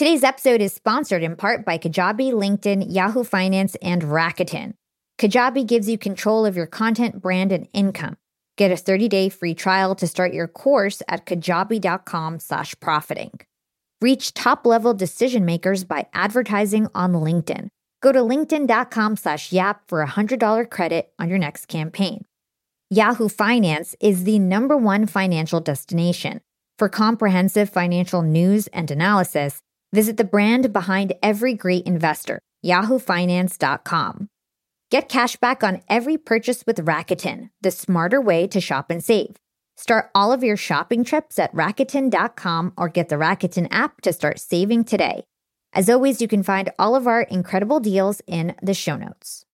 Today's episode is sponsored in part by Kajabi, LinkedIn, Yahoo Finance, and Rakuten. Kajabi gives you control of your content, brand, and income. Get a 30-day free trial to start your course at kajabi.com slash profiting. Reach top-level decision makers by advertising on LinkedIn. Go to linkedin.com slash yap for a $100 credit on your next campaign. Yahoo Finance is the number one financial destination. For comprehensive financial news and analysis, visit the brand behind every great investor, yahoofinance.com. Get cash back on every purchase with Rakuten, the smarter way to shop and save. Start all of your shopping trips at Rakuten.com or get the Rakuten app to start saving today. As always, you can find all of our incredible deals in the show notes.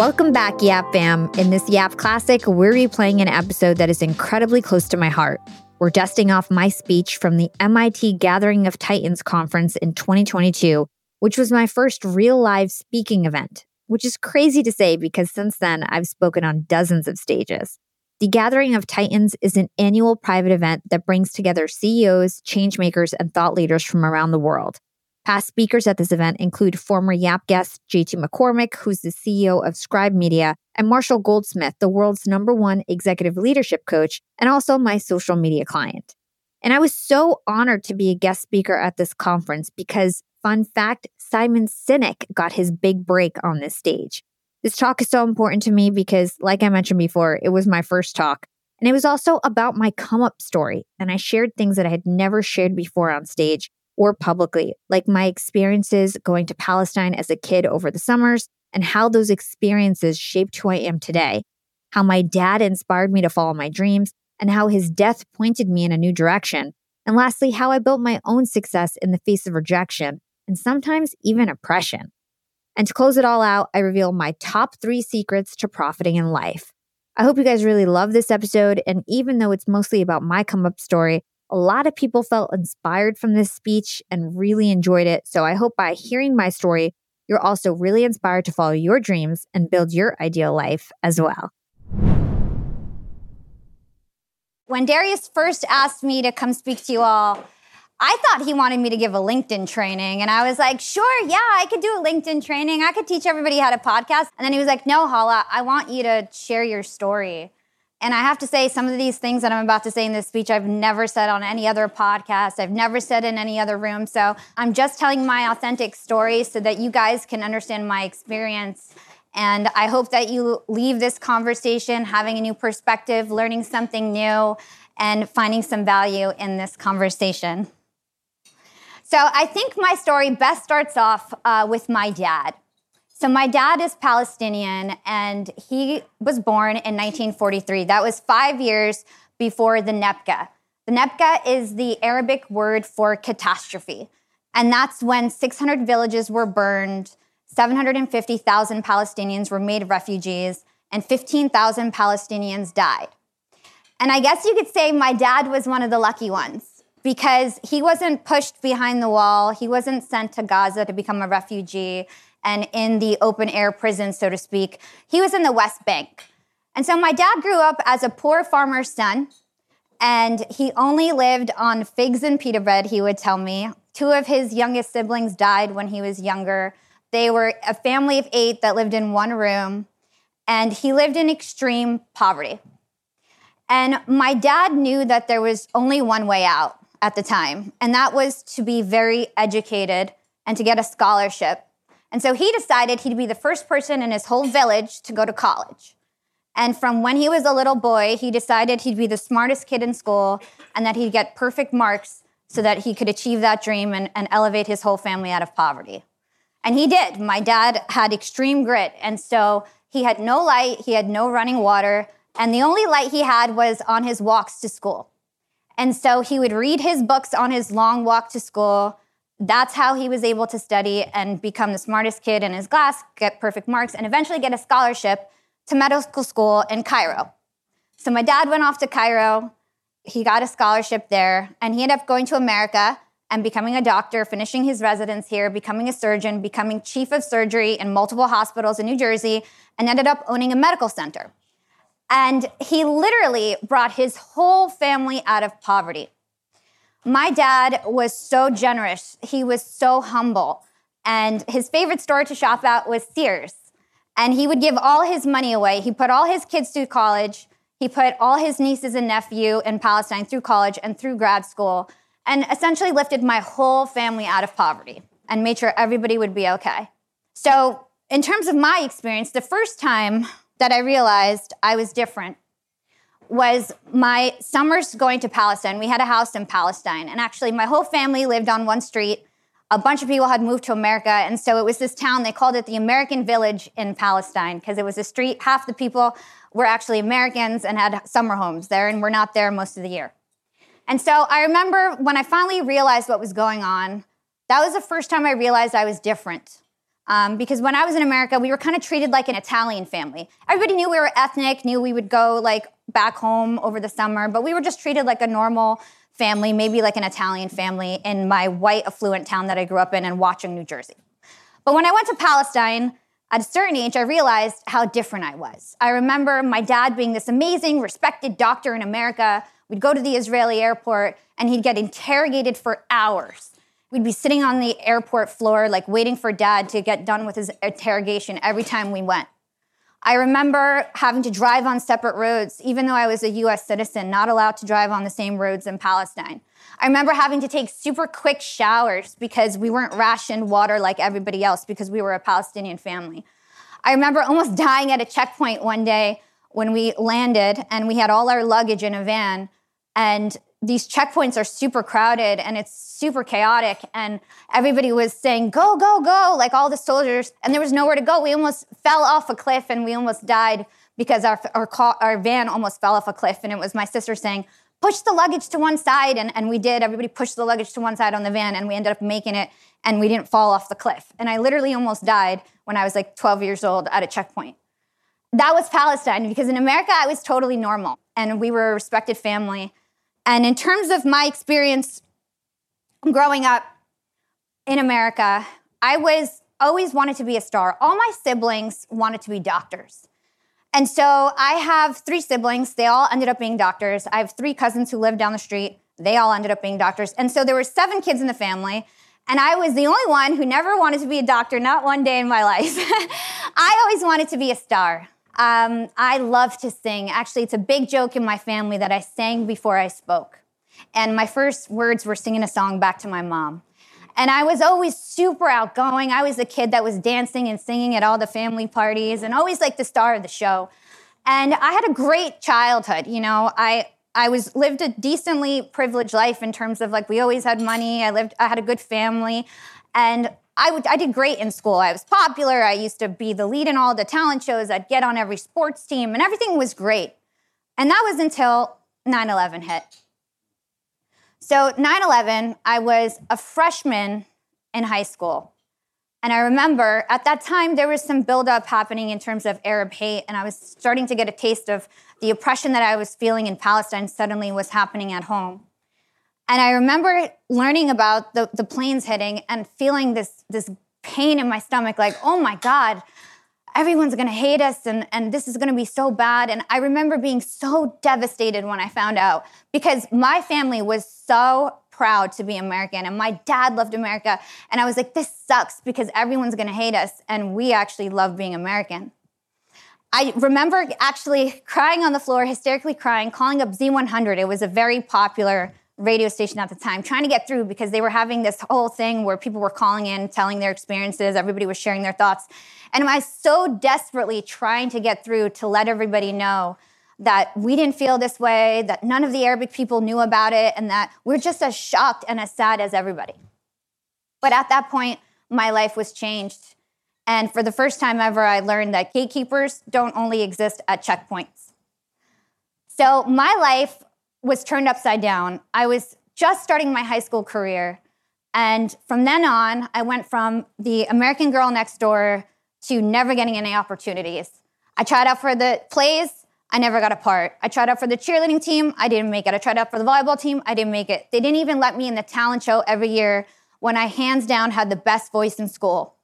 Welcome back, Yap Fam. In this Yap Classic, we're replaying an episode that is incredibly close to my heart. We're dusting off my speech from the MIT Gathering of Titans conference in 2022, which was my first real live speaking event, which is crazy to say because since then I've spoken on dozens of stages. The Gathering of Titans is an annual private event that brings together CEOs, changemakers, and thought leaders from around the world. Past speakers at this event include former Yap guest JT McCormick, who's the CEO of Scribe Media, and Marshall Goldsmith, the world's number one executive leadership coach, and also my social media client. And I was so honored to be a guest speaker at this conference because, fun fact, Simon Sinek got his big break on this stage. This talk is so important to me because, like I mentioned before, it was my first talk. And it was also about my come up story. And I shared things that I had never shared before on stage or publicly, like my experiences going to Palestine as a kid over the summers and how those experiences shaped who I am today, how my dad inspired me to follow my dreams, and how his death pointed me in a new direction. And lastly, how I built my own success in the face of rejection and sometimes even oppression. And to close it all out, I reveal my top three secrets to profiting in life. I hope you guys really love this episode. And even though it's mostly about my come up story, a lot of people felt inspired from this speech and really enjoyed it. So I hope by hearing my story, you're also really inspired to follow your dreams and build your ideal life as well. When Darius first asked me to come speak to you all, I thought he wanted me to give a LinkedIn training. And I was like, sure, yeah, I could do a LinkedIn training. I could teach everybody how to podcast. And then he was like, no, Hala, I want you to share your story. And I have to say, some of these things that I'm about to say in this speech, I've never said on any other podcast. I've never said in any other room. So I'm just telling my authentic story so that you guys can understand my experience. And I hope that you leave this conversation having a new perspective, learning something new, and finding some value in this conversation. So I think my story best starts off uh, with my dad. So my dad is Palestinian and he was born in 1943. That was five years before the Nakba. The Nakba is the Arabic word for catastrophe. And that's when 600 villages were burned, 750,000 Palestinians were made refugees, and 15,000 Palestinians died. And I guess you could say my dad was one of the lucky ones because he wasn't pushed behind the wall. He wasn't sent to Gaza to become a refugee and in the open air prison, so to speak. He was in the West Bank. And so my dad grew up as a poor farmer's son, and he only lived on figs and pita bread, he would tell me. Two of his youngest siblings died when he was younger. They were a family of eight that lived in one room, and he lived in extreme poverty. And my dad knew that there was only one way out at the time, and that was to be very educated and to get a scholarship and so he decided he'd be the first person in his whole village to go to college. And from when he was a little boy, he decided he'd be the smartest kid in school and that he'd get perfect marks so that he could achieve that dream and, and elevate his whole family out of poverty. And he did. My dad had extreme grit. And so he had no light, he had no running water, and the only light he had was on his walks to school. And so he would read his books on his long walk to school that's how he was able to study and become the smartest kid in his class, get perfect marks, and eventually get a scholarship to medical school in Cairo. So my dad went off to Cairo. He got a scholarship there, and he ended up going to America and becoming a doctor, finishing his residence here, becoming a surgeon, becoming chief of surgery in multiple hospitals in New Jersey, and ended up owning a medical center. And he literally brought his whole family out of poverty. My dad was so generous, he was so humble, and his favorite store to shop at was Sears. And he would give all his money away. He put all his kids through college. He put all his nieces and nephew in Palestine through college and through grad school, and essentially lifted my whole family out of poverty and made sure everybody would be okay. So, in terms of my experience, the first time that I realized I was different was my summers going to Palestine. We had a house in Palestine, and actually, my whole family lived on one street. A bunch of people had moved to America, and so it was this town. They called it the American Village in Palestine because it was a street. Half the people were actually Americans and had summer homes there, and were not there most of the year. And so I remember when I finally realized what was going on, that was the first time I realized I was different. Um, because when I was in America, we were kind of treated like an Italian family. Everybody knew we were ethnic, knew we would go like back home over the summer, but we were just treated like a normal family, maybe like an Italian family in my white affluent town that I grew up in and Watchung New Jersey. But when I went to Palestine, at a certain age, I realized how different I was. I remember my dad being this amazing, respected doctor in America. We'd go to the Israeli airport and he'd get interrogated for hours. We'd be sitting on the airport floor, like waiting for dad to get done with his interrogation every time we went. I remember having to drive on separate roads, even though I was a US citizen, not allowed to drive on the same roads in Palestine. I remember having to take super quick showers because we weren't rationed water like everybody else because we were a Palestinian family. I remember almost dying at a checkpoint one day when we landed and we had all our luggage in a van and these checkpoints are super crowded and it's super chaotic. And everybody was saying go go go like all the soldiers. And there was nowhere to go. We almost fell off a cliff and we almost died because our, our, our van almost fell off a cliff. And it was my sister saying push the luggage to one side. And, and we did. Everybody pushed the luggage to one side on the van and we ended up making it and we didn't fall off the cliff. And i literally almost died when i was like 12 years old at a checkpoint. That was palestine because in america i was totally normal. And we were a respected family and in terms of my experience growing up in America, I was always wanted to be a star. All my siblings wanted to be doctors. And so I have three siblings. They all ended up being doctors. I have three cousins who live down the street. They all ended up being doctors. And so there were seven kids in the family. And I was the only one who never wanted to be a doctor, not one day in my life. I always wanted to be a star. Um, I love to sing. Actually, it's a big joke in my family that I sang before I spoke. And my first words were singing a song back to my mom. And I was always super outgoing. I was the kid that was dancing and singing at all the family parties and always like the star of the show. And I had a great childhood. You know, I I was lived a decently privileged life in terms of like we always had money. I lived I had a good family. And I, did great in school. I was popular. I used to be the lead in all the talent shows. I'd get on every sports team, and everything was great. And that was until 9 11 hit. So, 9 11, I was a freshman in high school. And I remember at that time there was some buildup happening in terms of Arab hate, and I was starting to get a taste of the oppression that I was feeling in Palestine suddenly was happening at home. And I remember learning about the, the planes hitting and feeling this, this pain in my stomach like, oh my God, everyone's gonna hate us and, and this is gonna be so bad. And I remember being so devastated when I found out because my family was so proud to be American and my dad loved America. And I was like, this sucks because everyone's gonna hate us and we actually love being American. I remember actually crying on the floor, hysterically crying, calling up Z100. It was a very popular radio station at the time trying to get through because they were having this whole thing where people were calling in telling their experiences everybody was sharing their thoughts. And i was so desperately trying to get through to let everybody know that we didn't feel this way that none of the arabic people knew about it and that we're just as shocked and as sad as everybody. But at that point my life was changed. And for the first time ever i learned that gatekeepers don't only exist at checkpoints. So my life was turned upside down. I was just starting my high school career. And from then on, I went from the American girl next door to never getting any opportunities. I tried out for the plays. I never got a part. I tried out for the cheerleading team, I didn't make it. I tried out for the volleyball team, I didn't make it. They didn't even let me in the talent show every year when I hands down had the best voice in school.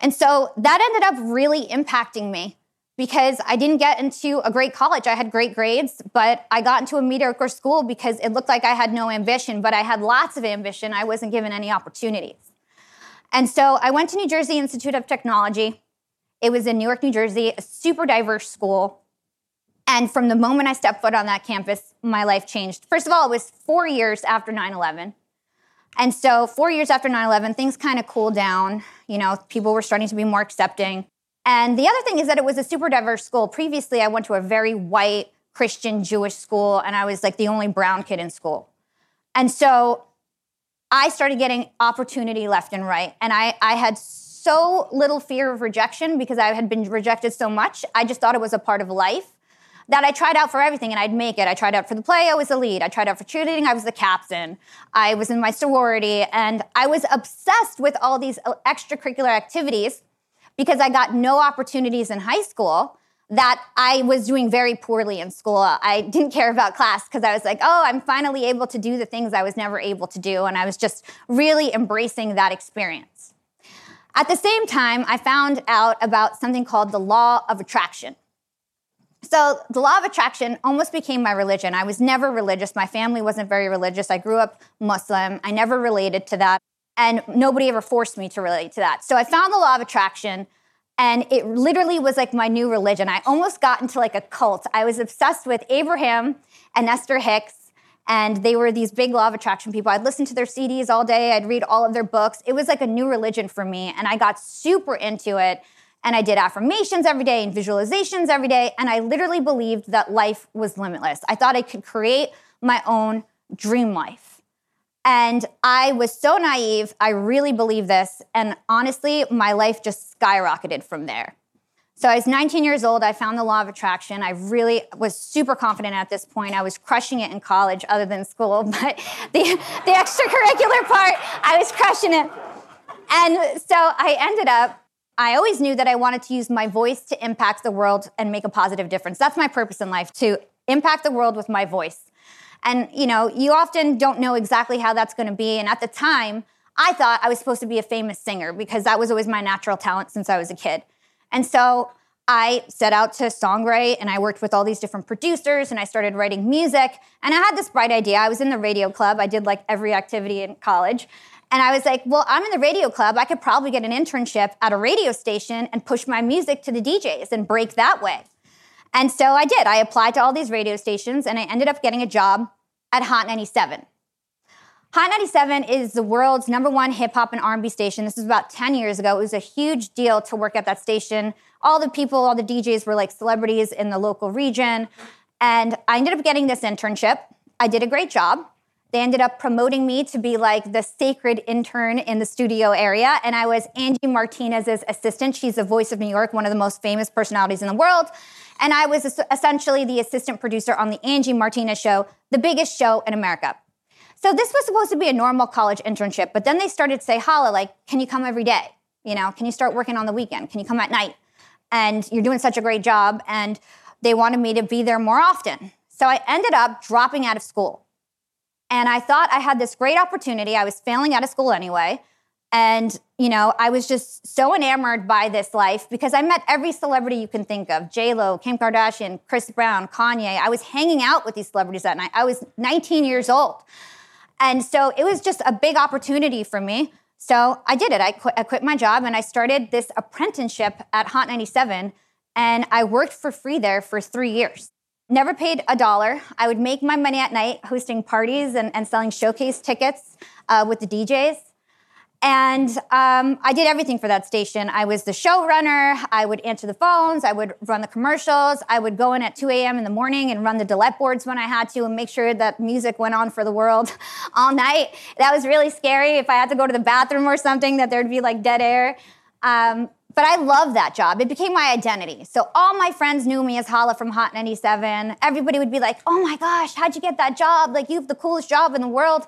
And so that ended up really impacting me because I didn't get into a great college. I had great grades, but I got into a mediocre school because it looked like I had no ambition, but I had lots of ambition. I wasn't given any opportunities. And so I went to New Jersey Institute of Technology. It was in Newark, New Jersey, a super diverse school. And from the moment I stepped foot on that campus, my life changed. First of all, it was four years after 9 11. And so, four years after 9 11, things kind of cooled down. You know, people were starting to be more accepting. And the other thing is that it was a super diverse school. Previously, I went to a very white Christian Jewish school, and I was like the only brown kid in school. And so, I started getting opportunity left and right. And I, I had so little fear of rejection because I had been rejected so much. I just thought it was a part of life that I tried out for everything and I'd make it. I tried out for the play, I was the lead. I tried out for cheerleading, I was the captain. I was in my sorority and I was obsessed with all these uh, extracurricular activities because I got no opportunities in high school that I was doing very poorly in school. I didn't care about class because I was like, oh, I'm finally able to do the things I was never able to do. And I was just really embracing that experience. At the same time, I found out about something called the law of attraction. So the law of attraction almost became my religion. I was never religious. My family wasn't very religious. I grew up Muslim. I never related to that. And nobody ever forced me to relate to that. So I found the law of attraction and it literally was like my new religion. I almost got into like a cult. I was obsessed with Abraham and Esther Hicks and they were these big law of attraction people. I'd listen to their CDs all day, I'd read all of their books. It was like a new religion for me, and I got super into it and I did affirmations every day and visualizations every day. And I literally believed that life was limitless. I thought I could create my own dream life. And I was so naive. I really believed this. And honestly, my life just skyrocketed from there. So I was 19 years old. I found the law of attraction. I really was super confident at this point. I was crushing it in college, other than school, but the, the extracurricular part, I was crushing it. And so I ended up I always knew that I wanted to use my voice to impact the world and make a positive difference. That's my purpose in life to impact the world with my voice. And you know, you often don't know exactly how that's going to be. And at the time, I thought I was supposed to be a famous singer because that was always my natural talent since I was a kid. And so I set out to songwrite and I worked with all these different producers and I started writing music. And I had this bright idea. I was in the radio club. I did like every activity in college. And I was like, well, I'm in the radio club. I could probably get an internship at a radio station and push my music to the DJs and break that way. And so I did. I applied to all these radio stations and I ended up getting a job at Hot 97. Hot 97 is the world's number one hip hop and R&B station. This was about 10 years ago. It was a huge deal to work at that station. All the people, all the DJs were like celebrities in the local region. And I ended up getting this internship. I did a great job. They ended up promoting me to be like the sacred intern in the studio area. And I was Angie Martinez's assistant. She's the voice of New York, one of the most famous personalities in the world. And I was essentially the assistant producer on the Angie Martinez show, the biggest show in America. So this was supposed to be a normal college internship, but then they started to say, Hala, like, can you come every day? You know, can you start working on the weekend? Can you come at night? And you're doing such a great job. And they wanted me to be there more often. So I ended up dropping out of school. And I thought I had this great opportunity. I was failing out of school anyway. And, you know, I was just so enamored by this life because I met every celebrity you can think of J-Lo, Kim Kardashian, Chris Brown, Kanye. I was hanging out with these celebrities that night. I was 19 years old. And so it was just a big opportunity for me. So I did it. I I quit my job and I started this apprenticeship at Hot 97. And I worked for free there for three years. Never paid a dollar. I would make my money at night hosting parties and, and selling showcase tickets uh, with the DJs. And um, I did everything for that station. I was the showrunner. I would answer the phones. I would run the commercials. I would go in at 2 a.m. in the morning and run the delete boards when I had to and make sure that music went on for the world all night. That was really scary. If I had to go to the bathroom or something, that there'd be like dead air. Um, but I love that job. It became my identity. So all my friends knew me as Hala from Hot 97. Everybody would be like, oh my gosh, how'd you get that job? Like, you have the coolest job in the world.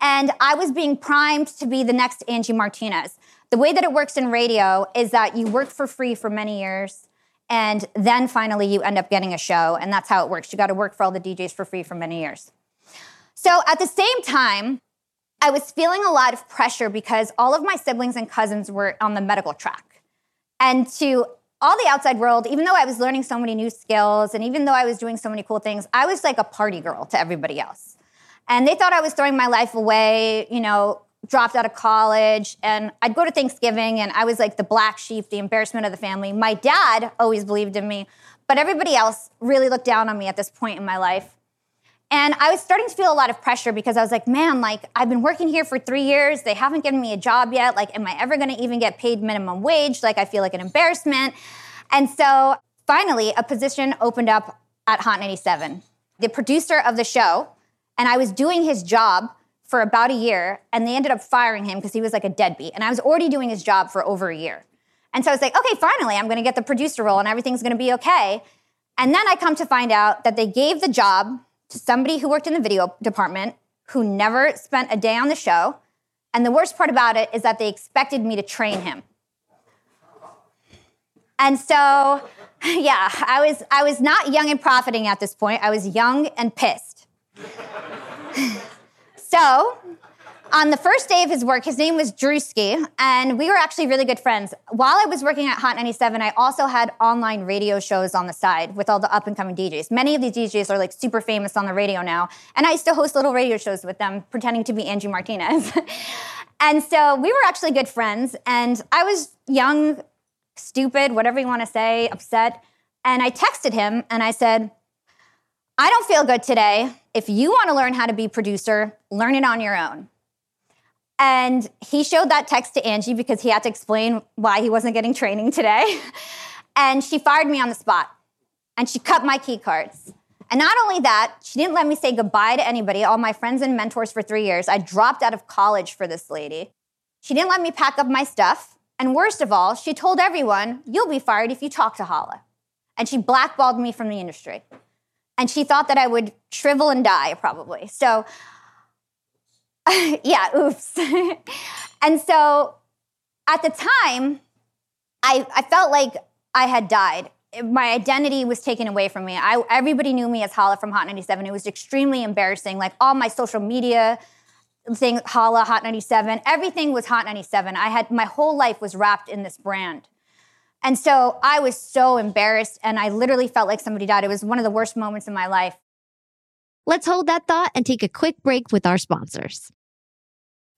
And I was being primed to be the next Angie Martinez. The way that it works in radio is that you work for free for many years And then finally, you end up getting a show. And that's how it works. You got to work for all the DJs for free for many years. So at the same time, I was feeling a lot of pressure because all of my siblings and cousins were on the medical track. And to all the outside world, even though I was learning so many new skills and even though I was doing so many cool things, I was like a party girl to everybody else. And they thought I was throwing my life away, you know, dropped out of college. And I'd go to Thanksgiving and I was like the black sheep, the embarrassment of the family. My dad always believed in me, but everybody else really looked down on me at this point in my life. And I was starting to feel a lot of pressure because I was like, man, like I've been working here for three years. They haven't given me a job yet. Like, am I ever gonna even get paid minimum wage? Like, I feel like an embarrassment. And so finally, a position opened up at Hot 97. The producer of the show and I was doing his job for about a year, and they ended up firing him because he was like a deadbeat. And I was already doing his job for over a year. And so I was like, okay, finally, I'm gonna get the producer role and everything's gonna be okay. And then I come to find out that they gave the job to somebody who worked in the video department who never spent a day on the show. And the worst part about it is that they expected me to train him. And so, yeah, I was I was not young and profiting at this point. I was young and pissed. so, on the first day of his work, his name was Drewski, and we were actually really good friends. While I was working at Hot 97, I also had online radio shows on the side with all the up and coming DJs. Many of these DJs are like super famous on the radio now, and I used to host little radio shows with them, pretending to be Angie Martinez. and so we were actually good friends, and I was young, stupid, whatever you want to say, upset. And I texted him and I said, I don't feel good today. If you want to learn how to be producer, learn it on your own. And he showed that text to Angie because he had to explain why he wasn't getting training today. and she fired me on the spot. And she cut my key cards. And not only that, she didn't let me say goodbye to anybody, all my friends and mentors for three years. I dropped out of college for this lady. She didn't let me pack up my stuff. And worst of all, she told everyone, You'll be fired if you talk to Hala. And she blackballed me from the industry and she thought that I would shrivel and die probably. So, yeah, oops. and so at the time, I, I felt like I had died. My identity was taken away from me. I, everybody knew me as Hala from Hot 97. It was extremely embarrassing. Like all my social media thing, Hala, Hot 97, everything was Hot 97. I had my whole life was wrapped in this brand. And so I was so embarrassed and I literally felt like somebody died. It was one of the worst moments in my life. Let's hold that thought and take a quick break with our sponsors.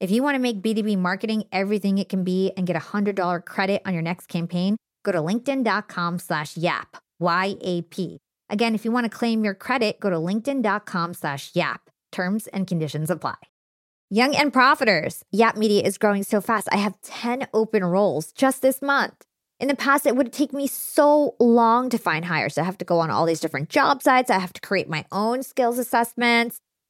If you want to make B2B marketing everything it can be and get a $100 credit on your next campaign, go to linkedin.com slash YAP, Y-A-P. Again, if you want to claim your credit, go to linkedin.com slash YAP. Terms and conditions apply. Young and Profiters. Yap Media is growing so fast. I have 10 open roles just this month. In the past, it would take me so long to find hires. I have to go on all these different job sites. I have to create my own skills assessments.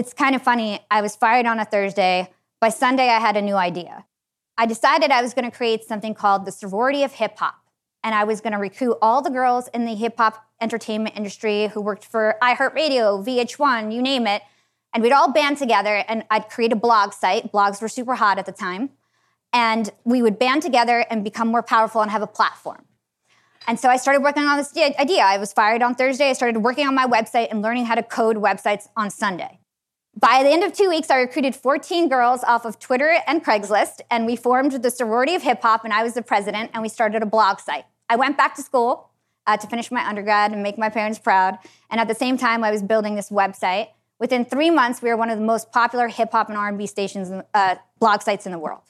It's kind of funny. I was fired on a Thursday. By Sunday, I had a new idea. I decided I was going to create something called the sorority of hip hop. And I was going to recruit all the girls in the hip hop entertainment industry who worked for iHeartRadio, VH1, you name it. And we'd all band together and I'd create a blog site. Blogs were super hot at the time. And we would band together and become more powerful and have a platform. And so I started working on this idea. I was fired on Thursday. I started working on my website and learning how to code websites on Sunday. By the end of two weeks, I recruited 14 girls off of Twitter and Craigslist, and we formed the sorority of hip hop, and I was the president, and we started a blog site. I went back to school uh, to finish my undergrad and make my parents proud, and at the same time, I was building this website. Within three months, we were one of the most popular hip hop and R&B stations, uh, blog sites in the world.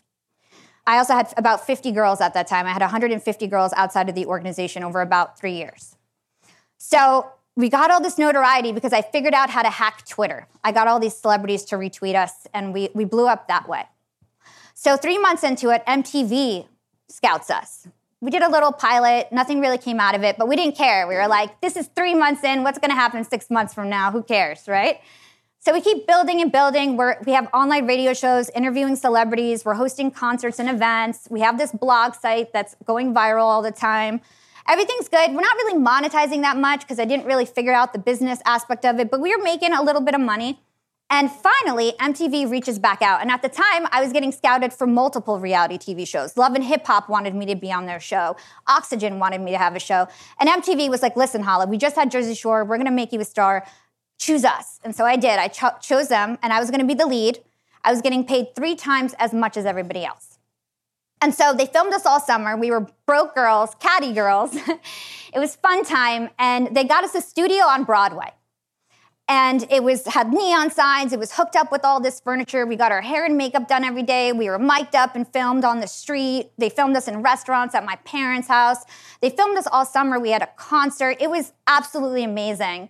I also had about 50 girls at that time. I had 150 girls outside of the organization over about three years. So we got all this notoriety because I figured out how to hack Twitter. I got all these celebrities to retweet us, and we, we blew up that way. So, three months into it, MTV scouts us. We did a little pilot, nothing really came out of it, but we didn't care. We were like, this is three months in, what's gonna happen six months from now? Who cares, right? So we keep building and building. We're, we have online radio shows, interviewing celebrities. We're hosting concerts and events. We have this blog site that's going viral all the time everything's good. We're not really monetizing that much because I didn't really figure out the business aspect of it, but we were making a little bit of money. And finally, MTV reaches back out. And at the time, I was getting scouted for multiple reality TV shows. Love and Hip Hop wanted me to be on their show. Oxygen wanted me to have a show. And MTV was like, listen, Hala, we just had Jersey Shore. We're going to make you a star. Choose us. And so I did. I cho- chose them, and I was going to be the lead. I was getting paid three times as much as everybody else. And so they filmed us all summer. We were broke girls, catty girls. it was fun time, and they got us a studio on Broadway. And it was had neon signs. It was hooked up with all this furniture. We got our hair and makeup done every day. We were mic'd up and filmed on the street. They filmed us in restaurants at my parents' house. They filmed us all summer. We had a concert. It was absolutely amazing.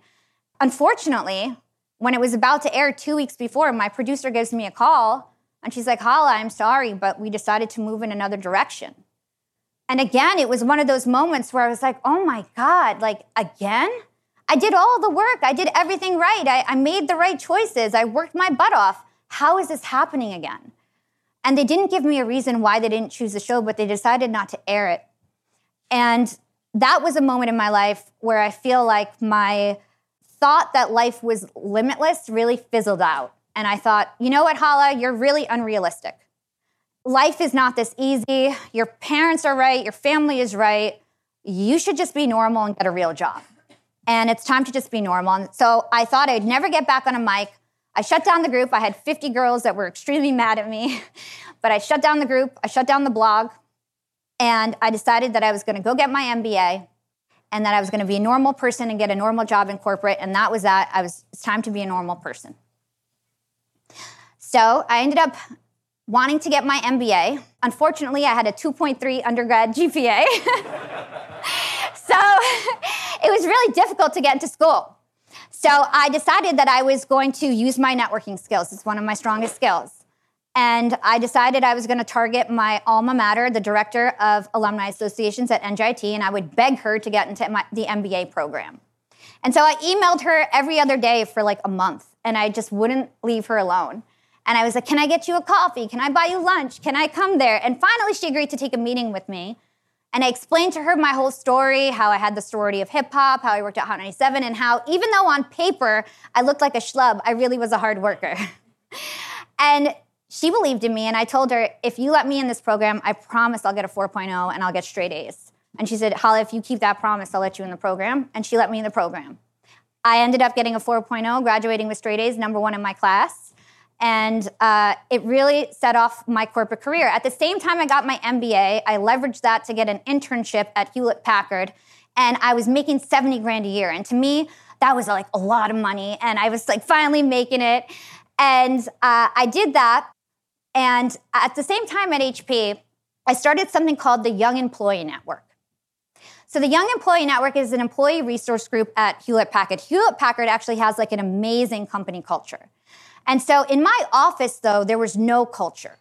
Unfortunately, when it was about to air two weeks before, my producer gives me a call and she's like, Hala, I'm sorry, but we decided to move in another direction. And again, it was one of those moments where I was like, oh my God, like again? I did all the work. I did everything right. I, I made the right choices. I worked my butt off. How is this happening again? And they didn't give me a reason why they didn't choose the show, but they decided not to air it. And that was a moment in my life where I feel like my thought that life was limitless really fizzled out. And I thought, you know what, Hala, you're really unrealistic. Life is not this easy. Your parents are right, your family is right. You should just be normal and get a real job. And it's time to just be normal. And so I thought I'd never get back on a mic. I shut down the group. I had 50 girls that were extremely mad at me, but I shut down the group, I shut down the blog, and I decided that I was going to go get my MBA and that I was going to be a normal person and get a normal job in corporate. And that was that. I was, it's time to be a normal person. So I ended up wanting to get my MBA. Unfortunately, I had a 2.3 undergrad GPA. So it was really difficult to get into school. So I decided that I was going to use my networking skills. It's one of my strongest skills. And I decided I was going to target my alma mater, the director of alumni associations at NJIT, and I would beg her to get into my, the MBA program. And so I emailed her every other day for like a month, and I just wouldn't leave her alone. And I was like, Can I get you a coffee? Can I buy you lunch? Can I come there? And finally, she agreed to take a meeting with me. And I explained to her my whole story how I had the sorority of hip hop, how I worked at Hot 97, and how even though on paper I looked like a schlub, I really was a hard worker. and she believed in me, and I told her, if you let me in this program, I promise I'll get a 4.0 and I'll get straight A's. And she said, Hala, if you keep that promise, I'll let you in the program. And she let me in the program. I ended up getting a 4.0, graduating with straight A's, number one in my class. And uh, it really set off my corporate career. At the same time I got my MBA, I leveraged that to get an internship at Hewlett Packard. And I was making 70 grand a year. And to me, that was like a lot of money. And I was like finally making it. And uh, I did that. And at the same time at HP, I started something called the Young Employee Network. So the Young Employee Network is an employee resource group at Hewlett Packard. Hewlett Packard actually has like an amazing company culture. And so in my office though, there was no culture.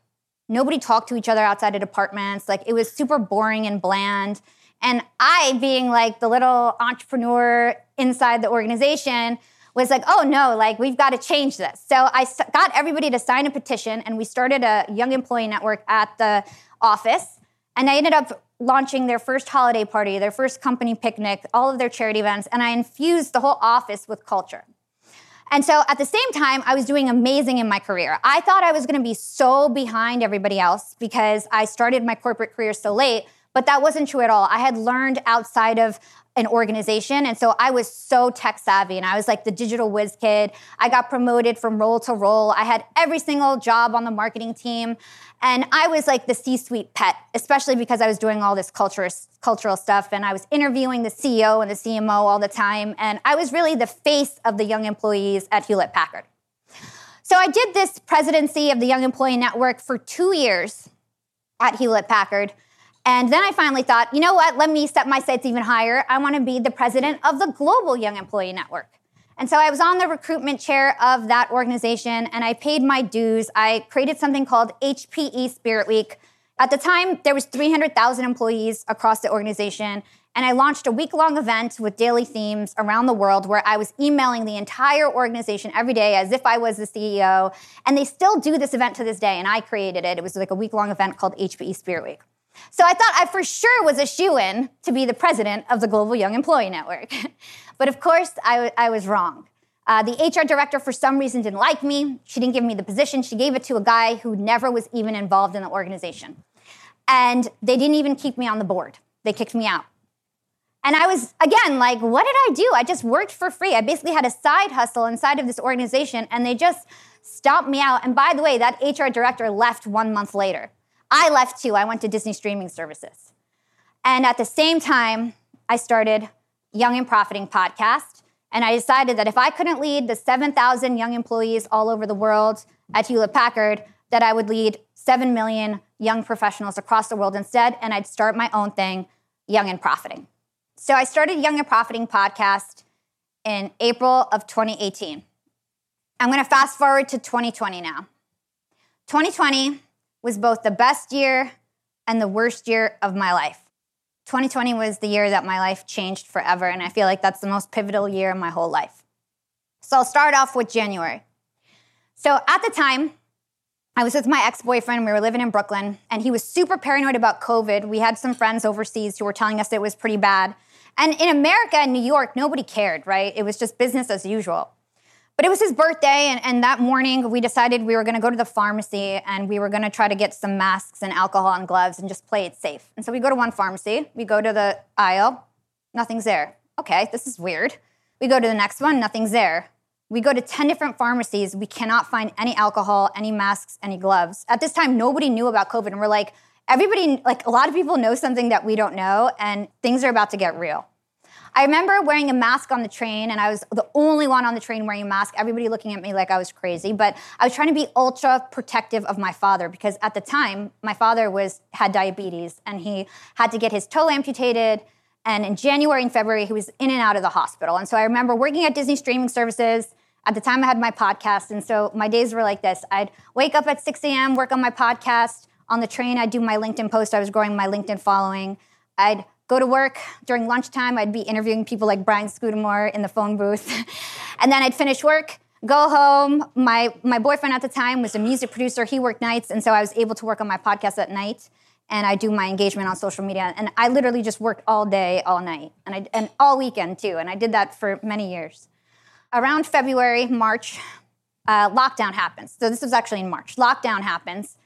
Nobody talked to each other outside of departments. Like it was super boring and bland. And I, being like the little entrepreneur inside the organization, was like, oh no, like we've got to change this. So I got everybody to sign a petition and we started a young employee network at the office. And I ended up launching their first holiday party, their first company picnic, all of their charity events, and I infused the whole office with culture. And so at the same time, I was doing amazing in my career. I thought I was gonna be so behind everybody else because I started my corporate career so late, but that wasn't true at all. I had learned outside of an organization. And so I was so tech savvy and I was like the digital whiz kid. I got promoted from role to role. I had every single job on the marketing team. And I was like the C suite pet, especially because I was doing all this culture, cultural stuff. And I was interviewing the CEO and the CMO all the time. And I was really the face of the young employees at Hewlett Packard. So I did this presidency of the Young Employee Network for two years at Hewlett Packard. And then I finally thought, you know what? Let me set my sights even higher. I want to be the president of the Global Young Employee Network. And so I was on the recruitment chair of that organization and I paid my dues. I created something called HPE Spirit Week. At the time, there was 300,000 employees across the organization. And I launched a week long event with daily themes around the world where I was emailing the entire organization every day as if I was the CEO. And they still do this event to this day. And I created it. It was like a week long event called HPE Spirit Week. So I thought I for sure was a shoe in to be the president of the Global Young Employee Network. but of course, I, w- I was wrong. Uh, the HR director, for some reason, didn't like me. She didn't give me the position. She gave it to a guy who never was even involved in the organization. And they didn't even keep me on the board, they kicked me out. And I was, again, like, what did I do? I just worked for free. I basically had a side hustle inside of this organization, and they just stomped me out. And by the way, that HR director left one month later. I left too. I went to Disney streaming services. And at the same time, I started Young and Profiting podcast. And I decided that if I couldn't lead the 7,000 young employees all over the world at Hewlett Packard, that I would lead 7 million young professionals across the world instead. And I'd start my own thing, Young and Profiting. So I started Young and Profiting podcast in April of 2018. I'm going to fast forward to 2020 now. 2020, was both the best year and the worst year of my life. 2020 was the year that my life changed forever, and I feel like that's the most pivotal year in my whole life. So I'll start off with January. So at the time, I was with my ex boyfriend. We were living in Brooklyn, and he was super paranoid about COVID. We had some friends overseas who were telling us it was pretty bad. And in America and New York, nobody cared, right? It was just business as usual. But it was his birthday, and, and that morning we decided we were gonna go to the pharmacy and we were gonna try to get some masks and alcohol and gloves and just play it safe. And so we go to one pharmacy, we go to the aisle, nothing's there. Okay, this is weird. We go to the next one, nothing's there. We go to 10 different pharmacies, we cannot find any alcohol, any masks, any gloves. At this time, nobody knew about COVID, and we're like, everybody, like a lot of people know something that we don't know, and things are about to get real. I remember wearing a mask on the train, and I was the only one on the train wearing a mask. Everybody looking at me like I was crazy, but I was trying to be ultra protective of my father because at the time, my father was had diabetes and he had to get his toe amputated And in January and February, he was in and out of the hospital. And so I remember working at Disney streaming services. At the time, I had my podcast. And so my days were like this I'd wake up at 6 a.m., work on my podcast. On the train, I'd do my LinkedIn post. I was growing my LinkedIn following. I'd go to work during lunchtime. I'd be interviewing people like Brian Scudamore in the phone booth. and then I'd finish work, go home. My, my boyfriend at the time was a music producer. He worked nights. And so I was able to work on my podcast at night. And I do my engagement on social media. And I literally just worked all day, all night, and, I, and all weekend too. And I did that for many years. Around February, March, uh, lockdown happens. So this was actually in March. Lockdown happens.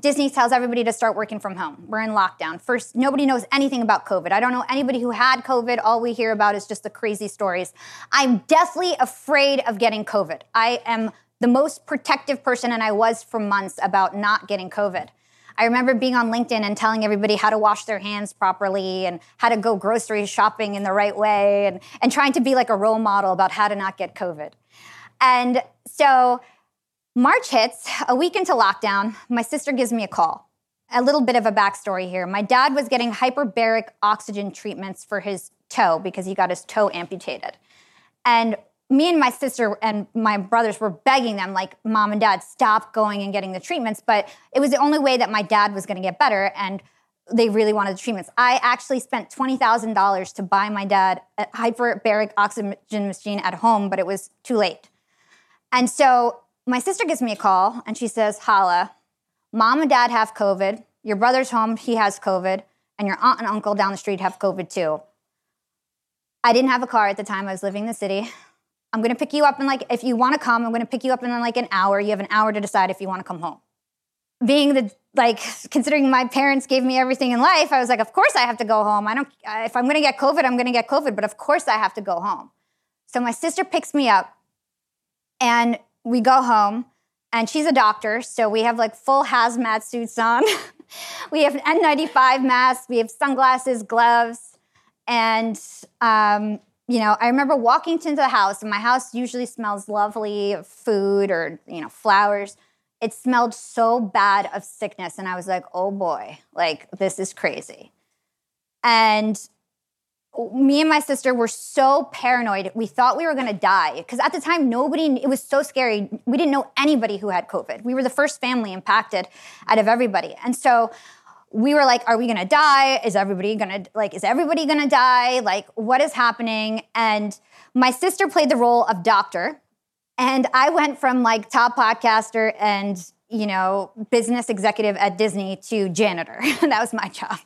Disney tells everybody to start working from home. We're in lockdown. First, nobody knows anything about COVID. I don't know anybody who had COVID. All we hear about is just the crazy stories. I'm deathly afraid of getting COVID. I am the most protective person, and I was for months about not getting COVID. I remember being on LinkedIn and telling everybody how to wash their hands properly and how to go grocery shopping in the right way and, and trying to be like a role model about how to not get COVID. And so March hits, a week into lockdown, my sister gives me a call. A little bit of a backstory here. My dad was getting hyperbaric oxygen treatments for his toe because he got his toe amputated. And me and my sister and my brothers were begging them, like, mom and dad, stop going and getting the treatments. But it was the only way that my dad was going to get better. And they really wanted the treatments. I actually spent $20,000 to buy my dad a hyperbaric oxygen machine at home, but it was too late. And so my sister gives me a call and she says, Hala, mom and dad have COVID. Your brother's home, he has COVID. And your aunt and uncle down the street have COVID too. I didn't have a car at the time. I was living in the city. I'm going to pick you up in like, if you want to come, I'm going to pick you up in like an hour. You have an hour to decide if you want to come home. Being the, like, considering my parents gave me everything in life, I was like, of course I have to go home. I don't, if I'm going to get COVID, I'm going to get COVID, but of course I have to go home. So my sister picks me up and we go home and she's a doctor, so we have like full hazmat suits on. we have N95 masks, we have sunglasses, gloves, and um, you know, I remember walking into the house, and my house usually smells lovely food or you know flowers. It smelled so bad of sickness, and I was like, "Oh boy, like this is crazy." And me and my sister were so paranoid. We thought we were going to die because at the time, nobody, it was so scary. We didn't know anybody who had COVID. We were the first family impacted out of everybody. And so we were like, are we going to die? Is everybody going to, like, is everybody going to die? Like, what is happening? And my sister played the role of doctor. And I went from like top podcaster and you know, business executive at Disney to janitor. that was my job.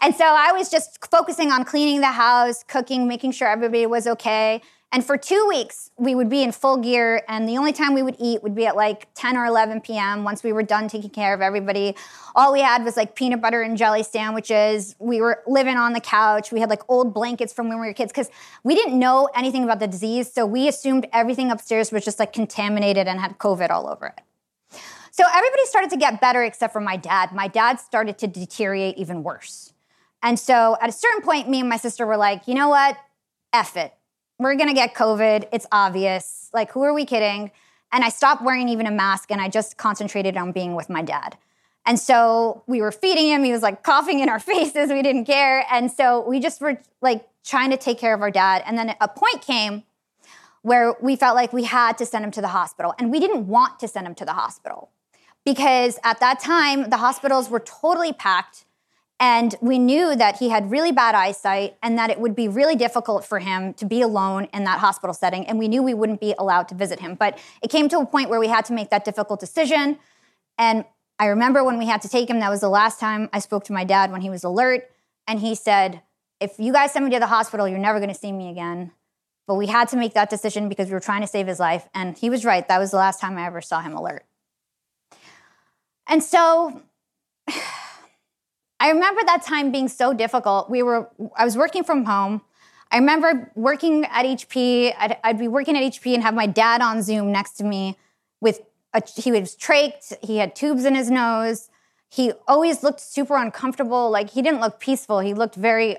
And so I was just focusing on cleaning the house, cooking, making sure everybody was okay. And for two weeks, we would be in full gear, and the only time we would eat would be at like 10 or 11 p.m. once we were done taking care of everybody. All we had was like peanut butter and jelly sandwiches. We were living on the couch. We had like old blankets from when we were kids because we didn't know anything about the disease. So we assumed everything upstairs was just like contaminated and had COVID all over it. So everybody started to get better except for my dad. My dad started to deteriorate even worse. And so at a certain point, me and my sister were like, you know what? F it. We're gonna get COVID. It's obvious. Like, who are we kidding? And I stopped wearing even a mask and I just concentrated on being with my dad. And so we were feeding him. He was like coughing in our faces. We didn't care. And so we just were like trying to take care of our dad. And then a point came where we felt like we had to send him to the hospital. And we didn't want to send him to the hospital because at that time, the hospitals were totally packed. And we knew that he had really bad eyesight and that it would be really difficult for him to be alone in that hospital setting. And we knew we wouldn't be allowed to visit him. But it came to a point where we had to make that difficult decision. And I remember when we had to take him, that was the last time I spoke to my dad when he was alert. And he said, If you guys send me to the hospital, you're never going to see me again. But we had to make that decision because we were trying to save his life. And he was right. That was the last time I ever saw him alert. And so I remember that time being so difficult. We were, I was working from home. I remember working at HP. I'd, I'd, be working at HP and have my dad on Zoom next to me with a, he was trached. He had tubes in his nose. He always looked super uncomfortable. Like he didn't look peaceful. He looked very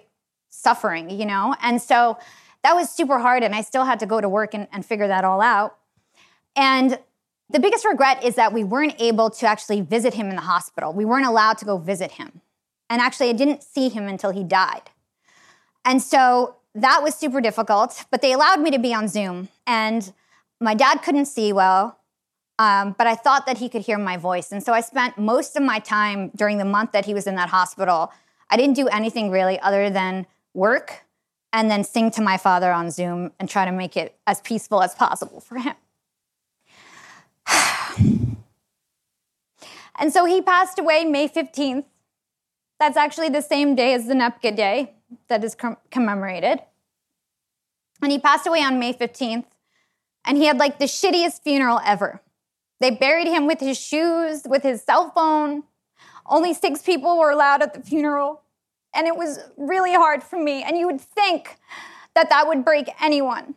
suffering, you know? And so that was super hard. And I still had to go to work and, and figure that all out. And the biggest regret is that we weren't able to actually visit him in the hospital. We weren't allowed to go visit him. And actually, I didn't see him until he died. And so that was super difficult, but they allowed me to be on Zoom. And my dad couldn't see well, um, but I thought that he could hear my voice. And so I spent most of my time during the month that he was in that hospital. I didn't do anything really other than work and then sing to my father on Zoom and try to make it as peaceful as possible for him. and so he passed away May 15th. That's actually the same day as the Nakba Day that is com- commemorated. And he passed away on May 15th, and he had like the shittiest funeral ever. They buried him with his shoes, with his cell phone. Only six people were allowed at the funeral. And it was really hard for me. And you would think that that would break anyone.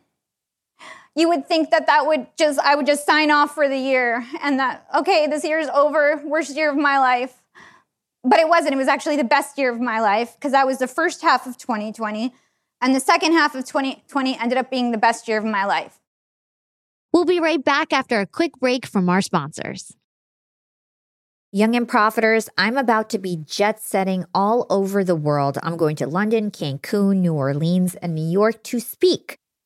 You would think that that would just, I would just sign off for the year and that, okay, this year is over, worst year of my life. But it wasn't. It was actually the best year of my life because that was the first half of 2020. And the second half of 2020 ended up being the best year of my life. We'll be right back after a quick break from our sponsors. Young and Profiters, I'm about to be jet setting all over the world. I'm going to London, Cancun, New Orleans, and New York to speak.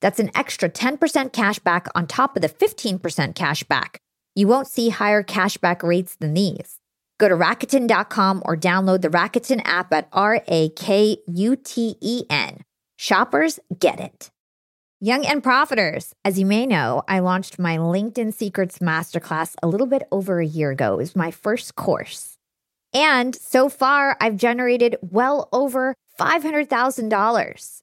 That's an extra 10% cash back on top of the 15% cash back. You won't see higher cashback rates than these. Go to Rakuten.com or download the Rakuten app at R A K U T E N. Shoppers get it. Young and Profiters, as you may know, I launched my LinkedIn Secrets Masterclass a little bit over a year ago. It was my first course. And so far, I've generated well over $500,000.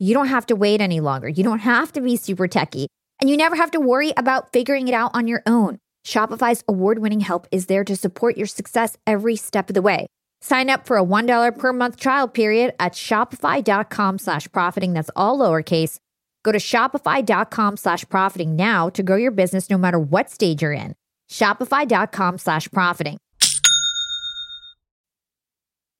you don't have to wait any longer. You don't have to be super techy. And you never have to worry about figuring it out on your own. Shopify's award winning help is there to support your success every step of the way. Sign up for a $1 per month trial period at shopify.com slash profiting. That's all lowercase. Go to shopify.com slash profiting now to grow your business no matter what stage you're in. Shopify.com slash profiting.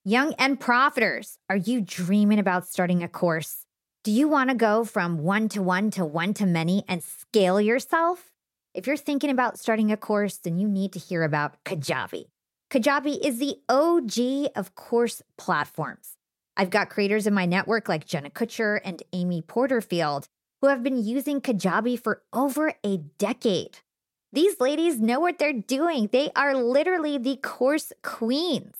Young and profiters, are you dreaming about starting a course? Do you want to go from one to one to one to many and scale yourself? If you're thinking about starting a course, then you need to hear about Kajabi. Kajabi is the OG of course platforms. I've got creators in my network like Jenna Kutcher and Amy Porterfield who have been using Kajabi for over a decade. These ladies know what they're doing. They are literally the course queens.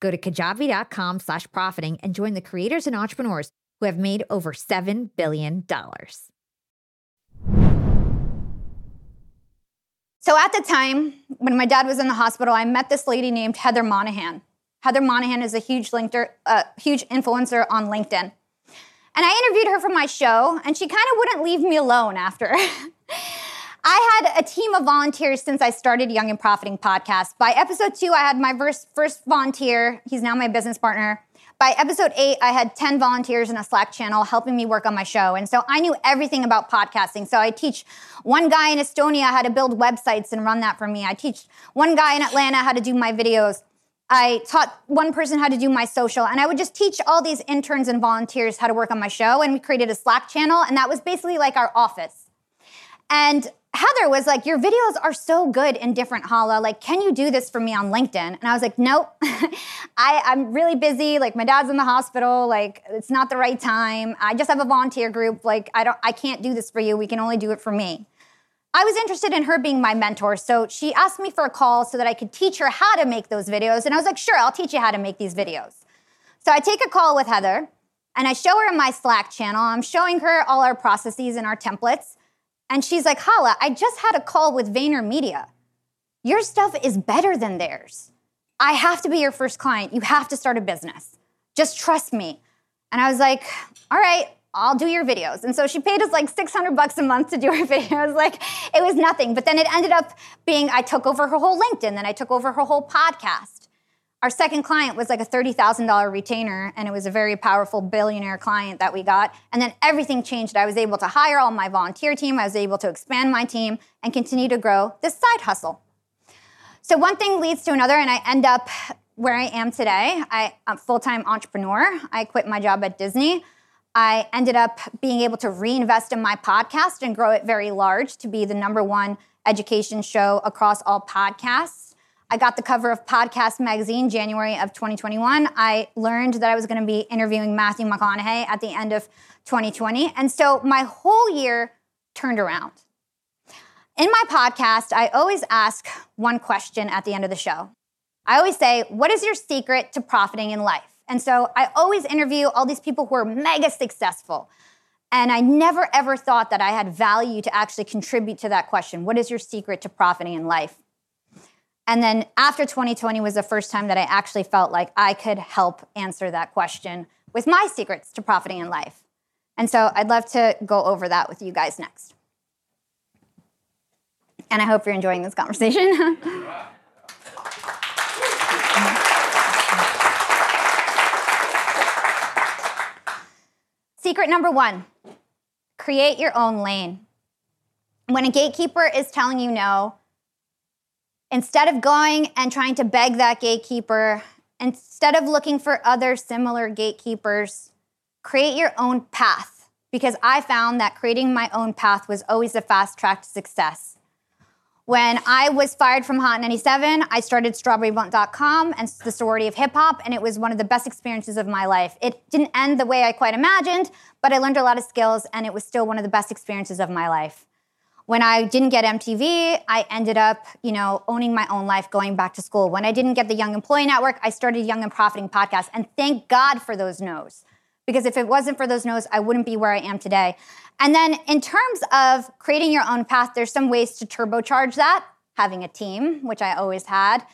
Go to kajabi.com slash profiting and join the creators and entrepreneurs who have made over $7 billion. So at the time, when my dad was in the hospital, I met this lady named Heather Monahan. Heather Monahan is a huge, linker, uh, huge influencer on LinkedIn. And I interviewed her for my show, and she kind of wouldn't leave me alone after. I had a team of volunteers since I started Young and Profiting podcast. By episode two, I had my first, first volunteer. He's now my business partner. By episode eight, I had 10 volunteers in a Slack channel helping me work on my show. And so I knew everything about podcasting. So I teach one guy in Estonia how to build websites and run that for me. I teach one guy in Atlanta how to do my videos. I taught one person how to do my social, and I would just teach all these interns and volunteers how to work on my show. And we created a Slack channel, and that was basically like our office. And Heather was like, Your videos are so good in different Hala. Like, can you do this for me on LinkedIn? And I was like, Nope. I, I'm really busy. Like, my dad's in the hospital. Like, it's not the right time. I just have a volunteer group. Like, I don't I can't do this for you. We can only do it for me. I was interested in her being my mentor. So she asked me for a call so that I could teach her how to make those videos. And I was like, sure, I'll teach you how to make these videos. So I take a call with Heather and I show her my Slack channel. I'm showing her all our processes and our templates. And she's like, Hala, I just had a call with VaynerMedia. Your stuff is better than theirs. I have to be your first client. You have to start a business. Just trust me. And I was like, all right, I'll do your videos. And so she paid us like 600 bucks a month to do her videos. Like it was nothing. But then it ended up being I took over her whole LinkedIn, then I took over her whole podcast. Our second client was like a $30,000 retainer, and it was a very powerful billionaire client that we got. And then everything changed. I was able to hire all my volunteer team, I was able to expand my team and continue to grow this side hustle. So one thing leads to another, and I end up where I am today. I, I'm a full time entrepreneur. I quit my job at Disney. I ended up being able to reinvest in my podcast and grow it very large to be the number one education show across all podcasts. I got the cover of Podcast Magazine January of 2021. I learned that I was going to be interviewing Matthew McConaughey at the end of 2020. And so my whole year turned around. In my podcast, I always ask one question at the end of the show. I always say, What is your secret to profiting in life? And so I always interview all these people who are mega successful. And I never ever thought that I had value to actually contribute to that question. What is your secret to profiting in life? And then after 2020 was the first time that I actually felt like I could help answer that question with my secrets to profiting in life. And so I'd love to go over that with you guys next. And I hope you're enjoying this conversation. secret number one create your own lane. When a gatekeeper is telling you no, instead of going and trying to beg that gatekeeper, instead of looking for other similar gatekeepers, create your own path. Because I found that creating my own path was always a fast track to success. When I was fired from Hot 97, I started strawberryblunt.com and the sorority of hip hop, and it was one of the best experiences of my life. It didn't end the way I quite imagined, but I learned a lot of skills, and it was still one of the best experiences of my life. When I didn't get MTV, I ended up, you know, owning my own life, going back to school. When I didn't get the Young Employee Network, I started Young and Profiting podcast, and thank God for those no's. Because if it wasn't for those no's, I wouldn't be where I am today. And then in terms of creating your own path, there's some ways to turbocharge that. Having a team, which I always had,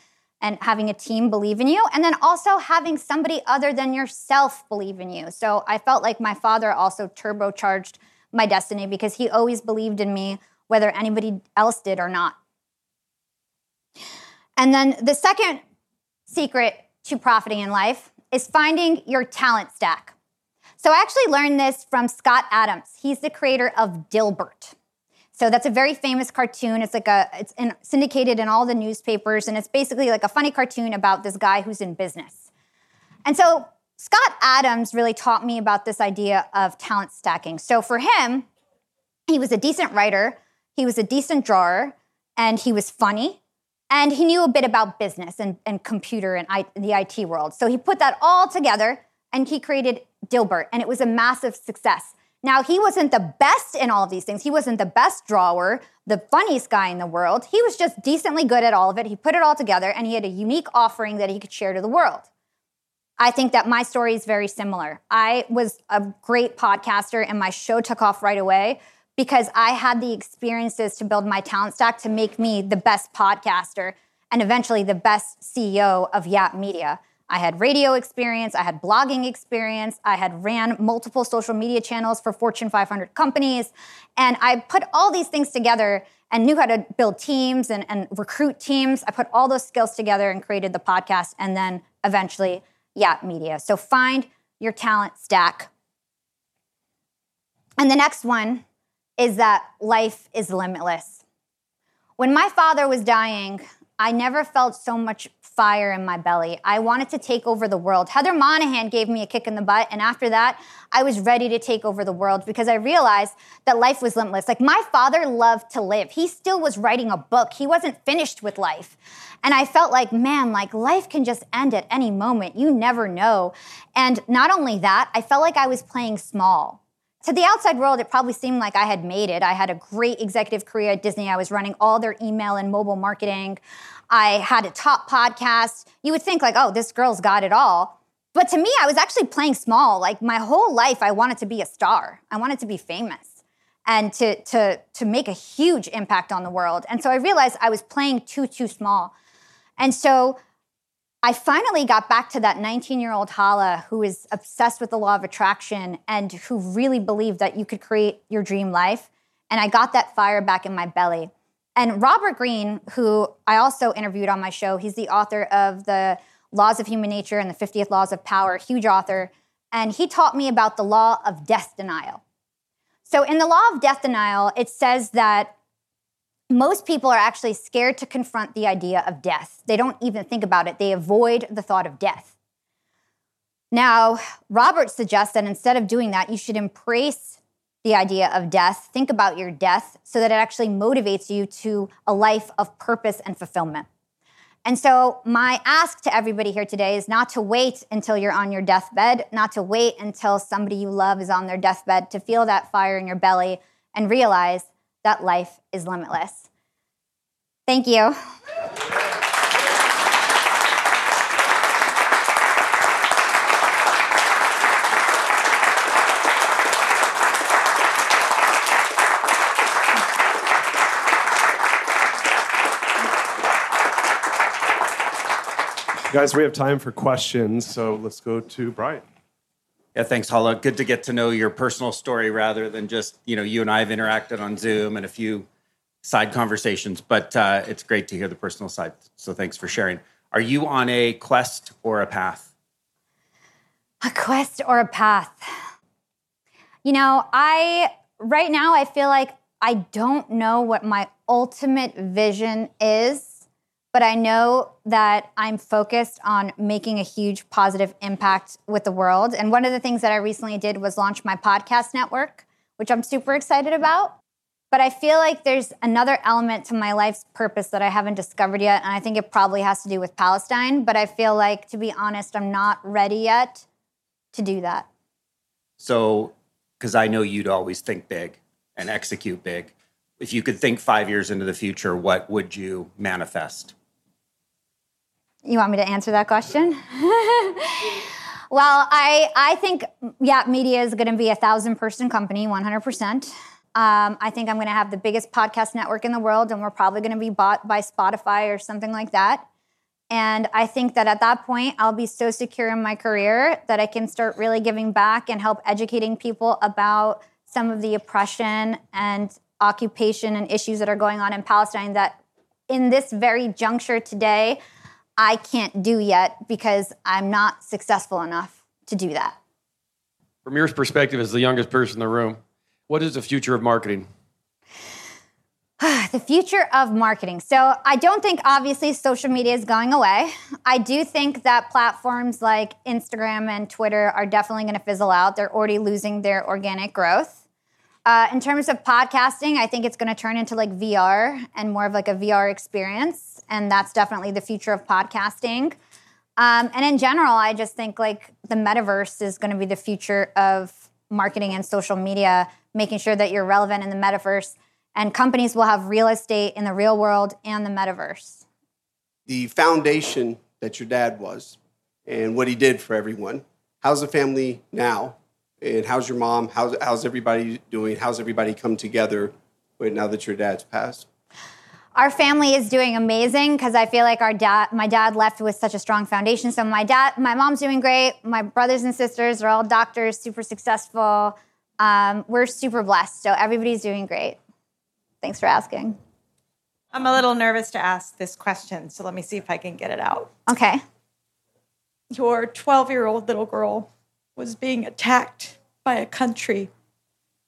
and having a team believe in you, and then also having somebody other than yourself believe in you. So I felt like my father also turbocharged my destiny because he always believed in me, whether anybody else did or not. And then the second secret to profiting in life is finding your talent stack. So I actually learned this from Scott Adams. He's the creator of Dilbert. So that's a very famous cartoon. It's like a it's in, syndicated in all the newspapers, and it's basically like a funny cartoon about this guy who's in business. And so Scott Adams really taught me about this idea of talent stacking. So for him, he was a decent writer, he was a decent drawer, and he was funny, and he knew a bit about business and, and computer and I, the IT world. So he put that all together and he created Dilbert, and it was a massive success. Now, he wasn't the best in all of these things. He wasn't the best drawer, the funniest guy in the world. He was just decently good at all of it. He put it all together, and he had a unique offering that he could share to the world. I think that my story is very similar. I was a great podcaster, and my show took off right away because I had the experiences to build my talent stack to make me the best podcaster and eventually the best CEO of Yap Media. I had radio experience, I had blogging experience, I had ran multiple social media channels for Fortune 500 companies, and I put all these things together and knew how to build teams and, and recruit teams. I put all those skills together and created the podcast and then eventually Yap Media. So find your talent stack. And the next one is that life is limitless. When my father was dying, I never felt so much fire in my belly. I wanted to take over the world. Heather Monahan gave me a kick in the butt. And after that, I was ready to take over the world because I realized that life was limitless. Like my father loved to live. He still was writing a book. He wasn't finished with life. And I felt like, man, like life can just end at any moment. You never know. And not only that, I felt like I was playing small to the outside world, it probably seemed like I had made it. I had a great executive career at Disney. I was running all their email and mobile marketing. I had a top podcast. You would think, like, oh, this girl's got it all. But to me, I was actually playing small. Like my whole life, I wanted to be a star. I wanted to be famous and to, to, to make a huge impact on the world. And so I realized I was playing too, too small. And so I finally got back to that 19 year old Hala who is obsessed with the law of attraction and who really believed that you could create your dream life. And I got that fire back in my belly. And Robert Greene, who I also interviewed on my show, he's the author of The Laws of Human Nature and the 50th Laws of Power, huge author. And he taught me about the law of death denial. So, in the law of death denial, it says that most people are actually scared to confront the idea of death. They don't even think about it, they avoid the thought of death. Now, Robert suggests that instead of doing that, you should embrace the idea of death, think about your death so that it actually motivates you to a life of purpose and fulfillment. And so, my ask to everybody here today is not to wait until you're on your deathbed, not to wait until somebody you love is on their deathbed to feel that fire in your belly and realize that life is limitless. Thank you. Guys, we have time for questions, so let's go to Brian. Yeah, thanks, Hala. Good to get to know your personal story rather than just, you know, you and I have interacted on Zoom and a few side conversations, but uh, it's great to hear the personal side. So thanks for sharing. Are you on a quest or a path? A quest or a path? You know, I right now I feel like I don't know what my ultimate vision is, but I know that I'm focused on making a huge positive impact with the world. And one of the things that I recently did was launch my podcast network, which I'm super excited about. But I feel like there's another element to my life's purpose that I haven't discovered yet. And I think it probably has to do with Palestine. But I feel like, to be honest, I'm not ready yet to do that. So, because I know you'd always think big and execute big. If you could think five years into the future, what would you manifest? You want me to answer that question? well, I I think Yap Media is going to be a thousand person company, one hundred percent. Um, I think I'm going to have the biggest podcast network in the world, and we're probably going to be bought by Spotify or something like that. And I think that at that point, I'll be so secure in my career that I can start really giving back and help educating people about some of the oppression and occupation and issues that are going on in Palestine that in this very juncture today, I can't do yet because I'm not successful enough to do that. From your perspective, as the youngest person in the room, what is the future of marketing? the future of marketing. So, I don't think obviously social media is going away. I do think that platforms like Instagram and Twitter are definitely going to fizzle out. They're already losing their organic growth. Uh, in terms of podcasting, I think it's going to turn into like VR and more of like a VR experience. And that's definitely the future of podcasting. Um, and in general, I just think like the metaverse is going to be the future of marketing and social media, making sure that you're relevant in the metaverse and companies will have real estate in the real world and the metaverse. The foundation that your dad was and what he did for everyone. How's the family now? And how's your mom? How's, how's everybody doing? How's everybody come together now that your dad's passed? Our family is doing amazing because I feel like our dad, my dad left with such a strong foundation. So my dad, my mom's doing great. My brothers and sisters are all doctors, super successful. Um, we're super blessed. So everybody's doing great. Thanks for asking. I'm a little nervous to ask this question, so let me see if I can get it out. Okay. Your 12 year old little girl was being attacked by a country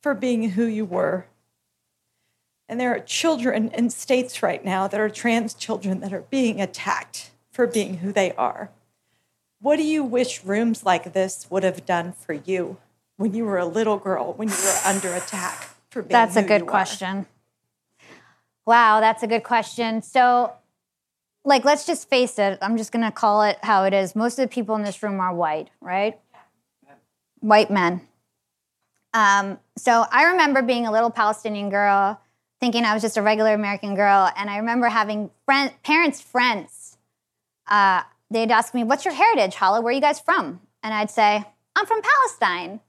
for being who you were. And there are children in states right now that are trans children that are being attacked for being who they are. What do you wish rooms like this would have done for you when you were a little girl, when you were under attack for being you? That's a good question. Are? Wow, that's a good question. So, like, let's just face it. I'm just going to call it how it is. Most of the people in this room are white, right? White men. Um, so, I remember being a little Palestinian girl, thinking I was just a regular American girl. And I remember having friend, parents' friends. Uh, they'd ask me, What's your heritage, Hala? Where are you guys from? And I'd say, I'm from Palestine.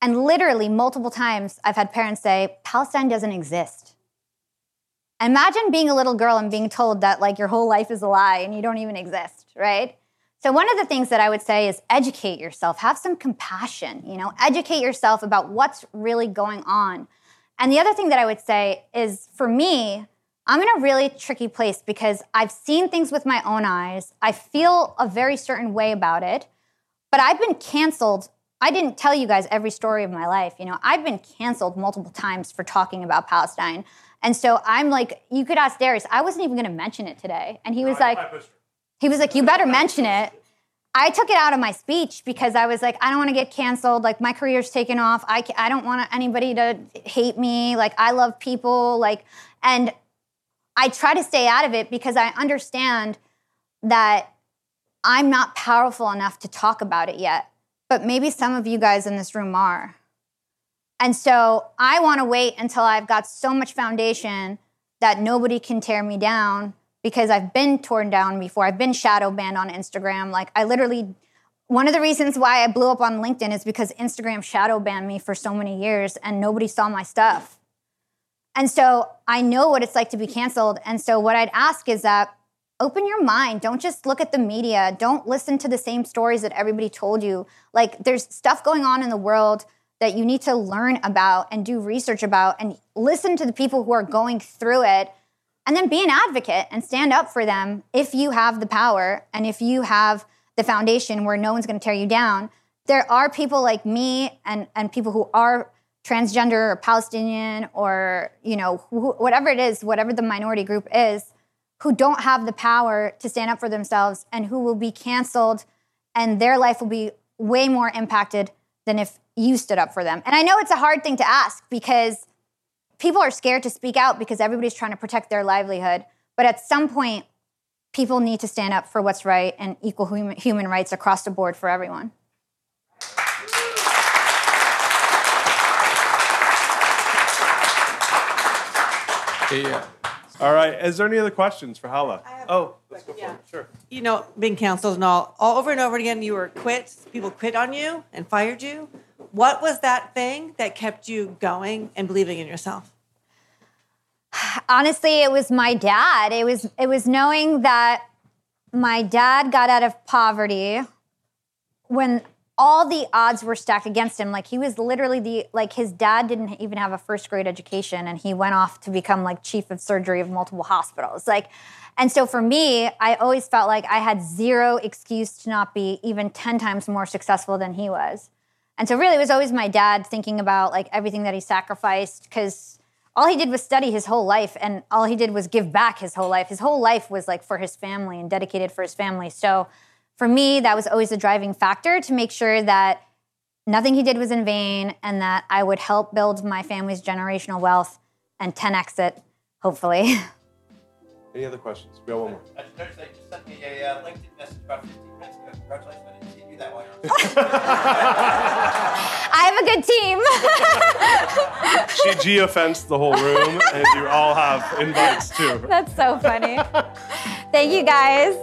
And literally, multiple times, I've had parents say, Palestine doesn't exist. Imagine being a little girl and being told that like your whole life is a lie and you don't even exist, right? So one of the things that I would say is educate yourself, have some compassion, you know, educate yourself about what's really going on. And the other thing that I would say is for me, I'm in a really tricky place because I've seen things with my own eyes. I feel a very certain way about it, but I've been canceled. I didn't tell you guys every story of my life. You know, I've been canceled multiple times for talking about Palestine. And so I'm like, you could ask Darius. I wasn't even going to mention it today, and he was like, he was like, you better mention it. I took it out of my speech because I was like, I don't want to get canceled. Like my career's taken off. I I don't want anybody to hate me. Like I love people. Like and I try to stay out of it because I understand that I'm not powerful enough to talk about it yet. But maybe some of you guys in this room are. And so I want to wait until I've got so much foundation that nobody can tear me down because I've been torn down before. I've been shadow banned on Instagram. Like I literally one of the reasons why I blew up on LinkedIn is because Instagram shadow banned me for so many years and nobody saw my stuff. And so I know what it's like to be canceled. And so what I'd ask is that open your mind. Don't just look at the media. Don't listen to the same stories that everybody told you. Like there's stuff going on in the world that you need to learn about and do research about and listen to the people who are going through it and then be an advocate and stand up for them if you have the power and if you have the foundation where no one's going to tear you down there are people like me and, and people who are transgender or Palestinian or, you know, wh- whatever it is, whatever the minority group is, who don't have the power to stand up for themselves and who will be canceled and their life will be way more impacted than if you stood up for them. And I know it's a hard thing to ask because people are scared to speak out because everybody's trying to protect their livelihood. But at some point, people need to stand up for what's right and equal human, human rights across the board for everyone. Yeah. All right. Is there any other questions for Hala? Oh, let's go for yeah. it. Sure. You know, being canceled and all, all over and over again, you were quit. People quit on you and fired you. What was that thing that kept you going and believing in yourself? honestly it was my dad. It was it was knowing that my dad got out of poverty when all the odds were stacked against him. Like he was literally the like his dad didn't even have a first grade education and he went off to become like chief of surgery of multiple hospitals. Like and so for me i always felt like i had zero excuse to not be even 10 times more successful than he was and so really it was always my dad thinking about like everything that he sacrificed because all he did was study his whole life and all he did was give back his whole life his whole life was like for his family and dedicated for his family so for me that was always a driving factor to make sure that nothing he did was in vain and that i would help build my family's generational wealth and 10x it hopefully Any other questions? We have one more. I just noticed they just sent me a uh, LinkedIn message about 15 minutes ago. Congratulations, I didn't see you do that while i have a good team. She geofenced the whole room, and you all have invites too. that's so funny. Thank you guys